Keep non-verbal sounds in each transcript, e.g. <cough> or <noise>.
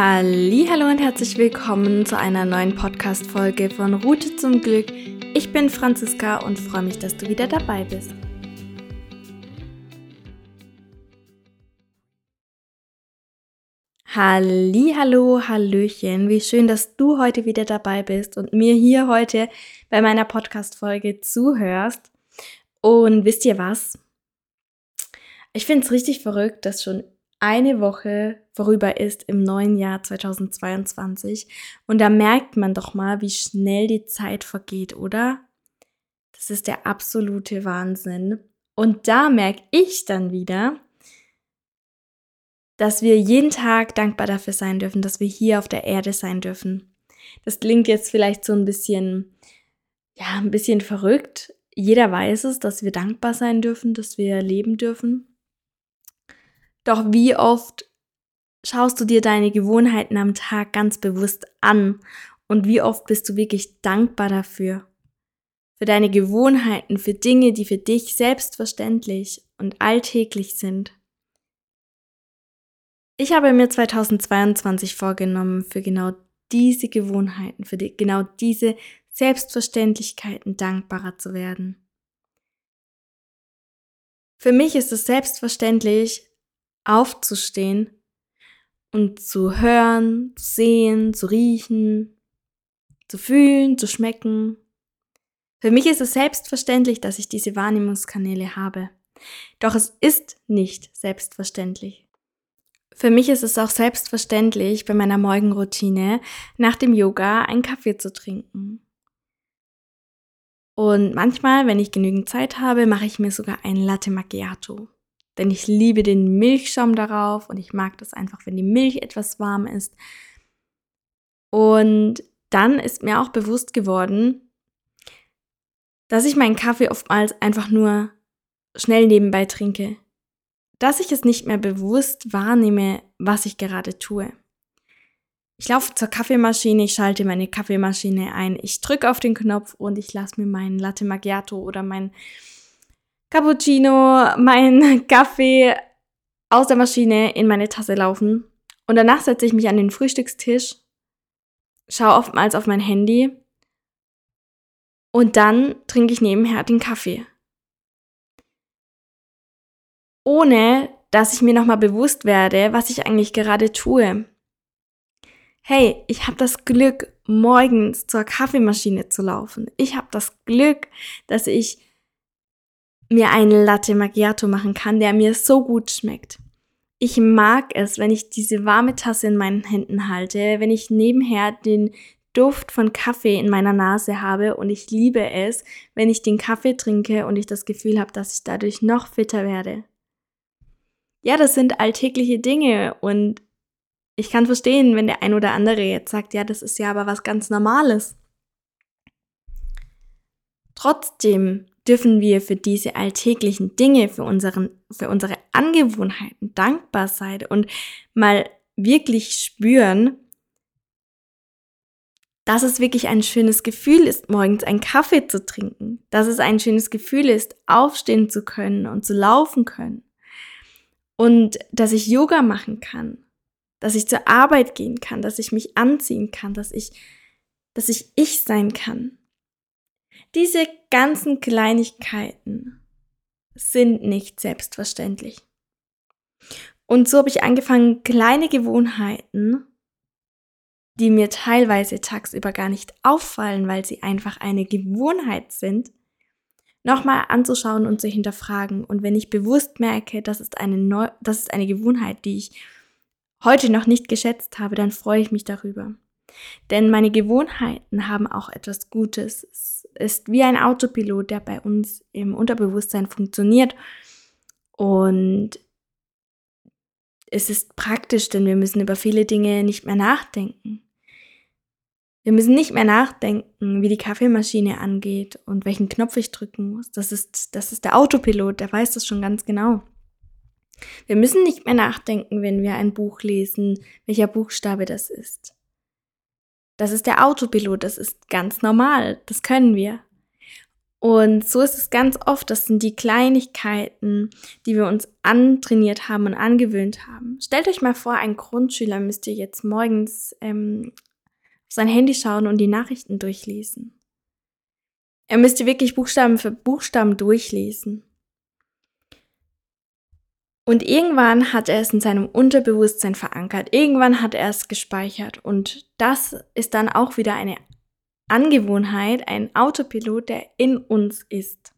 Hallo und herzlich willkommen zu einer neuen Podcast Folge von Route zum Glück. Ich bin Franziska und freue mich, dass du wieder dabei bist. Halli, hallo, hallöchen. Wie schön, dass du heute wieder dabei bist und mir hier heute bei meiner Podcast Folge zuhörst. Und wisst ihr was? Ich finde es richtig verrückt, dass schon eine Woche vorüber ist im neuen Jahr 2022. Und da merkt man doch mal, wie schnell die Zeit vergeht, oder? Das ist der absolute Wahnsinn. Und da merke ich dann wieder, dass wir jeden Tag dankbar dafür sein dürfen, dass wir hier auf der Erde sein dürfen. Das klingt jetzt vielleicht so ein bisschen, ja, ein bisschen verrückt. Jeder weiß es, dass wir dankbar sein dürfen, dass wir leben dürfen. Doch wie oft schaust du dir deine Gewohnheiten am Tag ganz bewusst an und wie oft bist du wirklich dankbar dafür? Für deine Gewohnheiten, für Dinge, die für dich selbstverständlich und alltäglich sind. Ich habe mir 2022 vorgenommen, für genau diese Gewohnheiten, für die, genau diese Selbstverständlichkeiten dankbarer zu werden. Für mich ist es selbstverständlich, aufzustehen und zu hören, zu sehen, zu riechen, zu fühlen, zu schmecken. Für mich ist es selbstverständlich, dass ich diese Wahrnehmungskanäle habe. Doch es ist nicht selbstverständlich. Für mich ist es auch selbstverständlich, bei meiner Morgenroutine nach dem Yoga einen Kaffee zu trinken. Und manchmal, wenn ich genügend Zeit habe, mache ich mir sogar ein Latte Macchiato denn ich liebe den Milchschaum darauf und ich mag das einfach, wenn die Milch etwas warm ist. Und dann ist mir auch bewusst geworden, dass ich meinen Kaffee oftmals einfach nur schnell nebenbei trinke. Dass ich es nicht mehr bewusst wahrnehme, was ich gerade tue. Ich laufe zur Kaffeemaschine, ich schalte meine Kaffeemaschine ein, ich drücke auf den Knopf und ich lasse mir meinen Latte Macchiato oder mein Cappuccino, mein <laughs> Kaffee aus der Maschine in meine Tasse laufen. Und danach setze ich mich an den Frühstückstisch, schaue oftmals auf mein Handy und dann trinke ich nebenher den Kaffee. Ohne dass ich mir nochmal bewusst werde, was ich eigentlich gerade tue. Hey, ich habe das Glück, morgens zur Kaffeemaschine zu laufen. Ich habe das Glück, dass ich mir einen Latte Macchiato machen kann, der mir so gut schmeckt. Ich mag es, wenn ich diese warme Tasse in meinen Händen halte, wenn ich nebenher den Duft von Kaffee in meiner Nase habe und ich liebe es, wenn ich den Kaffee trinke und ich das Gefühl habe, dass ich dadurch noch fitter werde. Ja, das sind alltägliche Dinge und ich kann verstehen, wenn der ein oder andere jetzt sagt, ja, das ist ja aber was ganz Normales. Trotzdem dürfen wir für diese alltäglichen Dinge, für, unseren, für unsere Angewohnheiten dankbar sein und mal wirklich spüren, dass es wirklich ein schönes Gefühl ist, morgens einen Kaffee zu trinken, dass es ein schönes Gefühl ist, aufstehen zu können und zu laufen können. Und dass ich Yoga machen kann, dass ich zur Arbeit gehen kann, dass ich mich anziehen kann, dass ich, dass ich ich sein kann. Diese ganzen Kleinigkeiten sind nicht selbstverständlich. Und so habe ich angefangen, kleine Gewohnheiten, die mir teilweise tagsüber gar nicht auffallen, weil sie einfach eine Gewohnheit sind, nochmal anzuschauen und zu hinterfragen. Und wenn ich bewusst merke, das ist eine, Neu das ist eine Gewohnheit, die ich heute noch nicht geschätzt habe, dann freue ich mich darüber. Denn meine Gewohnheiten haben auch etwas Gutes. Es ist wie ein Autopilot, der bei uns im Unterbewusstsein funktioniert. Und es ist praktisch, denn wir müssen über viele Dinge nicht mehr nachdenken. Wir müssen nicht mehr nachdenken, wie die Kaffeemaschine angeht und welchen Knopf ich drücken muss. Das ist, das ist der Autopilot, der weiß das schon ganz genau. Wir müssen nicht mehr nachdenken, wenn wir ein Buch lesen, welcher Buchstabe das ist. Das ist der Autopilot, das ist ganz normal, das können wir. Und so ist es ganz oft, das sind die Kleinigkeiten, die wir uns antrainiert haben und angewöhnt haben. Stellt euch mal vor, ein Grundschüler müsste jetzt morgens ähm, auf sein Handy schauen und die Nachrichten durchlesen. Er müsste wirklich Buchstaben für Buchstaben durchlesen. Und irgendwann hat er es in seinem Unterbewusstsein verankert. Irgendwann hat er es gespeichert. Und das ist dann auch wieder eine Angewohnheit, ein Autopilot, der in uns ist.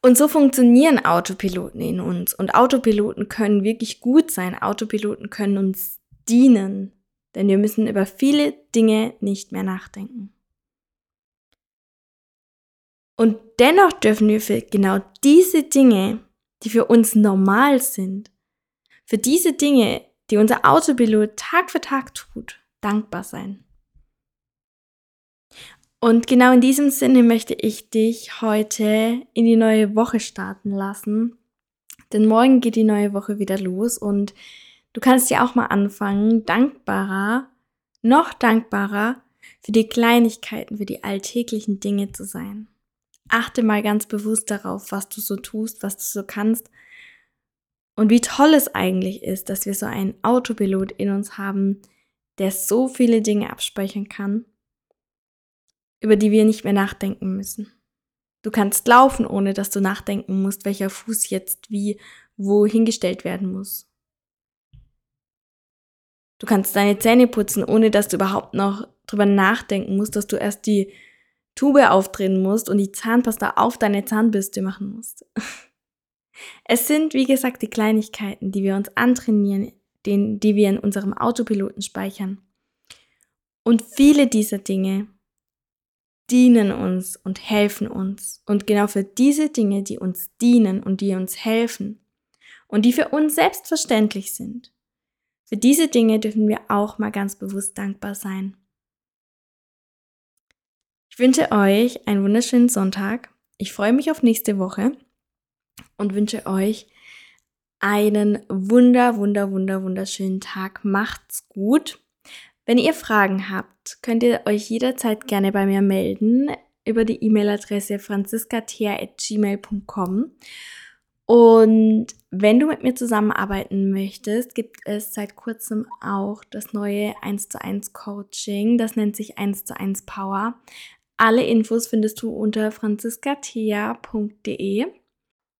Und so funktionieren Autopiloten in uns. Und Autopiloten können wirklich gut sein. Autopiloten können uns dienen. Denn wir müssen über viele Dinge nicht mehr nachdenken. Und dennoch dürfen wir für genau diese Dinge, die für uns normal sind, für diese Dinge, die unser Autopilot Tag für Tag tut, dankbar sein. Und genau in diesem Sinne möchte ich dich heute in die neue Woche starten lassen. Denn morgen geht die neue Woche wieder los und du kannst ja auch mal anfangen, dankbarer, noch dankbarer für die Kleinigkeiten, für die alltäglichen Dinge zu sein. Achte mal ganz bewusst darauf, was du so tust, was du so kannst und wie toll es eigentlich ist, dass wir so einen Autopilot in uns haben, der so viele Dinge abspeichern kann über die wir nicht mehr nachdenken müssen. Du kannst laufen, ohne dass du nachdenken musst, welcher Fuß jetzt wie wo hingestellt werden muss. Du kannst deine Zähne putzen, ohne dass du überhaupt noch drüber nachdenken musst, dass du erst die Tube aufdrehen musst und die Zahnpasta auf deine Zahnbürste machen musst. Es sind, wie gesagt, die Kleinigkeiten, die wir uns antrainieren, den, die wir in unserem Autopiloten speichern. Und viele dieser Dinge dienen uns und helfen uns. Und genau für diese Dinge, die uns dienen und die uns helfen und die für uns selbstverständlich sind, für diese Dinge dürfen wir auch mal ganz bewusst dankbar sein. Ich wünsche euch einen wunderschönen Sonntag. Ich freue mich auf nächste Woche und wünsche euch einen wunder, wunder, wunder, wunderschönen Tag. Macht's gut. Wenn ihr Fragen habt, könnt ihr euch jederzeit gerne bei mir melden über die E-Mail-Adresse franziskathea.gmail.com. Und wenn du mit mir zusammenarbeiten möchtest, gibt es seit kurzem auch das neue 1 zu 1 Coaching. Das nennt sich 1 zu 1 Power. Alle Infos findest du unter franziskathea.de.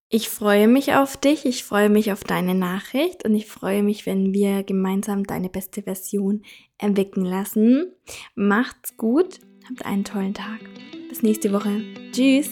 Ich freue mich auf dich, ich freue mich auf deine Nachricht und ich freue mich, wenn wir gemeinsam deine beste Version erwecken lassen. Macht's gut, habt einen tollen Tag. Bis nächste Woche. Tschüss.